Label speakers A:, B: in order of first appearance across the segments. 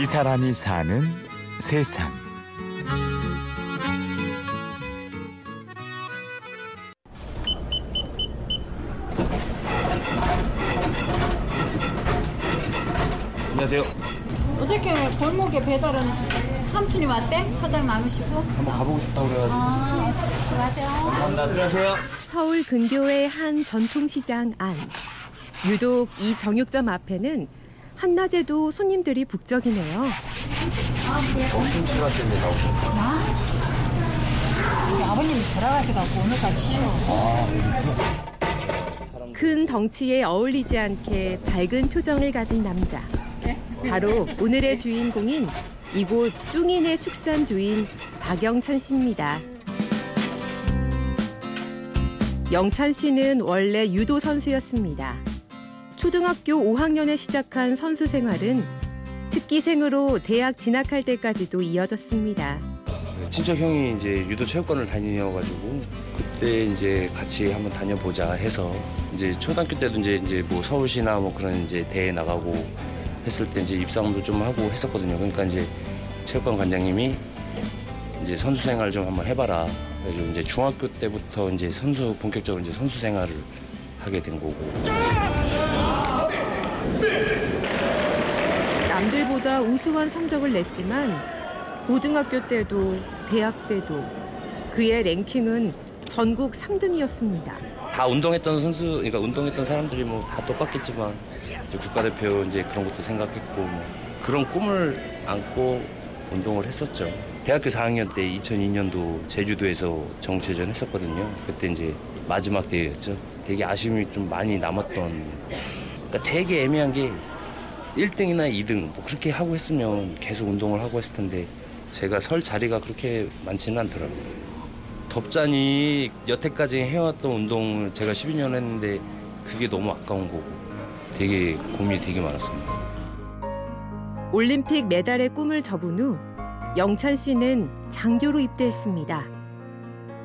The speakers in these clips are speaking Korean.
A: 이 사람이 사는 세상.
B: 안녕하세요.
C: 어저께 골목에 배달은 삼촌이 왔대? 사장 남으시고?
B: 한번 가보고 싶다고 그래가지고.
C: 아, 맞아요.
B: 감사합니다. 들어가세요.
D: 서울 근교의 한 전통시장 안. 유독 이 정육점 앞에는 한낮에도 손님들이 북적이네요.
B: 때문에 나오셨어요.
C: 우리 아버님이 돌아가셔갖고 오늘까지 쉬어.
D: 큰 덩치에 어울리지 않게 밝은 표정을 가진 남자. 바로 오늘의 주인공인 이곳 뚱인의 축산 주인 박영찬 씨입니다. 영찬 씨는 원래 유도 선수였습니다. 초등학교 5학년에 시작한 선수 생활은 특기생으로 대학 진학할 때까지도 이어졌습니다.
B: 친척 형이 이제 유도 체육관을 다니셔가지고 그때 이제 같이 한번 다녀보자 해서 이제 초등학교 때도 이제 이제 뭐 서울시나 뭐 그런 이제 대회 나가고 했을 때 이제 입상도 좀 하고 했었거든요. 그러니까 이제 체육관 관장님이 이제 선수 생활 좀 한번 해봐라. 그래서 이제 중학교 때부터 이제 선수 본격적으로 이제 선수 생활을 하게 된 거고.
D: 남들보다 우수한 성적을 냈지만 고등학교 때도 대학 때도 그의 랭킹은 전국 3등이었습니다.
B: 다 운동했던 선수, 그러니까 운동했던 사람들이 뭐 다 똑같겠지만 이제 국가대표 이제 그런 것도 생각했고 뭐 그런 꿈을 안고 운동을 했었죠. 대학교 4학년 때 2002년도 제주도에서 정체전 했었거든요. 그때 이제 마지막 대회였죠. 되게 아쉬움이 좀 많이 남았던. 그러니까 되게 애매한 게 1등이나 2등 뭐 그렇게 하고 했으면 계속 운동을 하고 했을 텐데 제가 설 자리가 그렇게 많지는 않더라고요. 덥자니 여태까지 해왔던 운동을 제가 12년 했는데 그게 너무 아까운 거고 되게 고민이 되게 많았습니다.
D: 올림픽 메달의 꿈을 접은 후 영찬 씨는 장교로 입대했습니다.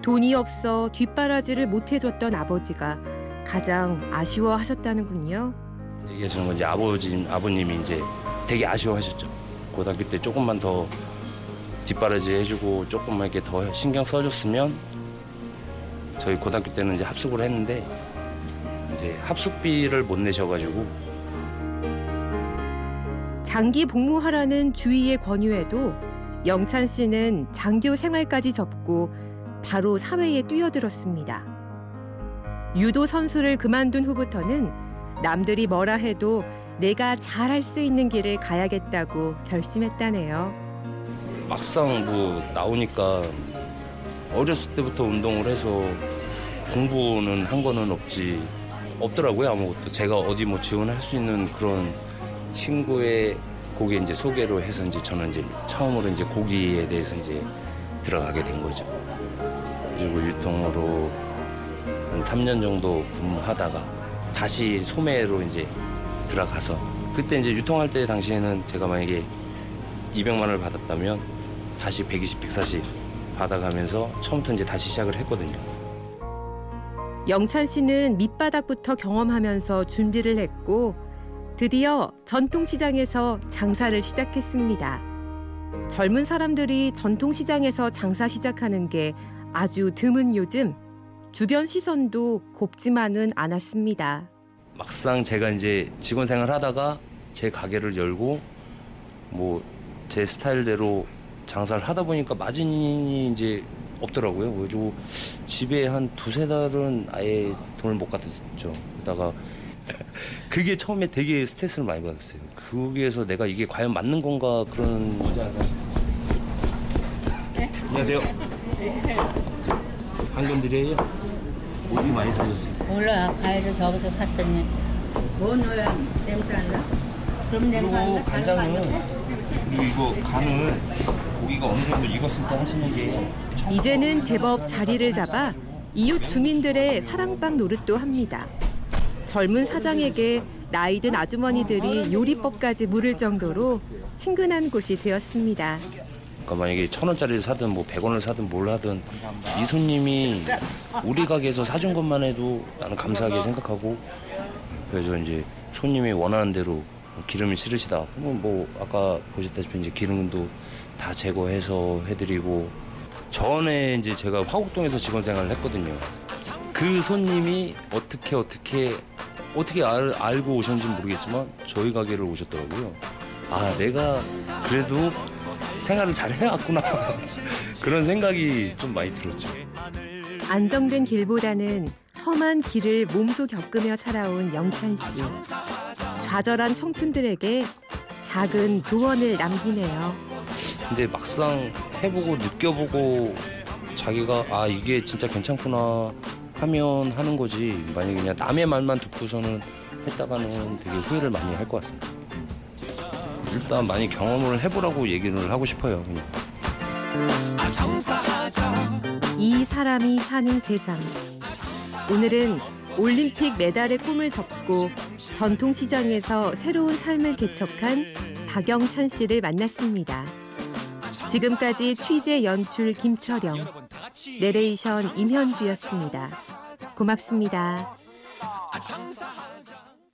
D: 돈이 없어 뒷바라지를 못 해줬던 아버지가 가장 아쉬워하셨다는군요.
B: 얘기하시는 건 이제 아버지 아버님이 이제 되게 아쉬워하셨죠. 고등학교 때 조금만 더 뒷바라지 해주고 조금만 이렇게 더 신경 써줬으면 저희 고등학교 때는 이제 합숙을 했는데 이제 합숙비를 못 내셔가지고
D: 장기 복무하라는 주위의 권유에도 영찬 씨는 장교 생활까지 접고 바로 사회에 뛰어들었습니다. 유도 선수를 그만둔 후부터는 남들이 뭐라 해도 내가 잘할 수 있는 길을 가야겠다고 결심했다네요.
B: 막상 뭐 나오니까 어렸을 때부터 운동을 해서 공부는 한 거는 없지 없더라고요 아무것도 제가 어디 뭐 지원할 수 있는 그런 친구의 고기 이제 소개로 해서 이제 저는 이제 처음으로 이제 고기에 대해서 이제 들어가게 된 거죠 그리고 유통으로 한 3년 정도 근무하다가 다시 소매로 이제 들어가서 그때 이제 유통할 때 당시에는 제가 만약에 200만 원을 받았다면 다시 120, 140 받아가면서 처음부터 이제 다시 시작을 했거든요.
D: 영찬 씨는 밑바닥부터 경험하면서 준비를 했고 드디어 전통시장에서 장사를 시작했습니다. 젊은 사람들이 전통시장에서 장사 시작하는 게 아주 드문 요즘 주변 시선도 곱지만은 않았습니다.
B: 막상 제가 이제 직원 생활 하다가 제 가게를 열고 뭐 제 스타일대로 장사를 하다 보니까 마진이 이제 없더라고요. 그래가지고 집에 한 두세 달은 아예 돈을 못 갖다 줬죠. 그러다가 그게 처음에 되게 스트레스를 많이 받았어요. 거기에서 내가 이게 과연 맞는 건가 그런 안녕하세요. 황금 드려요. 뭐 이렇게 많이 사셨어요?
E: 몰라 과일을 저기서 샀더니 뭐 넣어야 냄새 안 나? 그럼 냄새 안
B: 그리고
E: 나?
B: 간장은 그리고 이거 간을 고기가 어느 정도 익었을 때 하시는 게
D: 이제는 제법 자리를 잡아 이웃 주민들의 사랑방 노릇도 합니다. 젊은 사장에게 나이든 아주머니들이 요리법까지 물을 정도로 친근한 곳이 되었습니다.
B: 그러니까 만약에 천 원짜리를 사든 뭐 백 원을 사든 뭘 하든 이 손님이 우리 가게에서 사준 것만 해도 나는 감사하게 생각하고 그래서 이제 손님이 원하는 대로 기름이 싫으시다. 그러면 뭐 아까 보셨다시피 이제 기름도 다 제거해서 해드리고 전에 이제 제가 화곡동에서 직원 생활을 했거든요. 그 손님이 어떻게 어떻게 어떻게 알, 알고 오셨는지 모르겠지만 저희 가게를 오셨더라고요. 아 내가 그래도 생활을 잘 해왔구나 그런 생각이 좀 많이 들었죠.
D: 안정된 길보다는 험한 길을 몸소 겪으며 살아온 영찬 씨. 좌절한 청춘들에게 작은 조언을 남기네요.
B: 근데 막상 해보고 느껴보고 자기가 아 이게 진짜 괜찮구나 하면 하는 거지 만약에 그냥 남의 말만 듣고서는 했다가는 되게 후회를 많이 할 것 같습니다. 일단 많이 경험을 해보라고 얘기를 하고 싶어요.
D: 이 사람이 사는 세상. 오늘은 올림픽 메달의 꿈을 접고 전통시장에서 새로운 삶을 개척한 박영찬 씨를 만났습니다. 지금까지 취재 연출 김철영, 내레이션 임현주였습니다. 고맙습니다.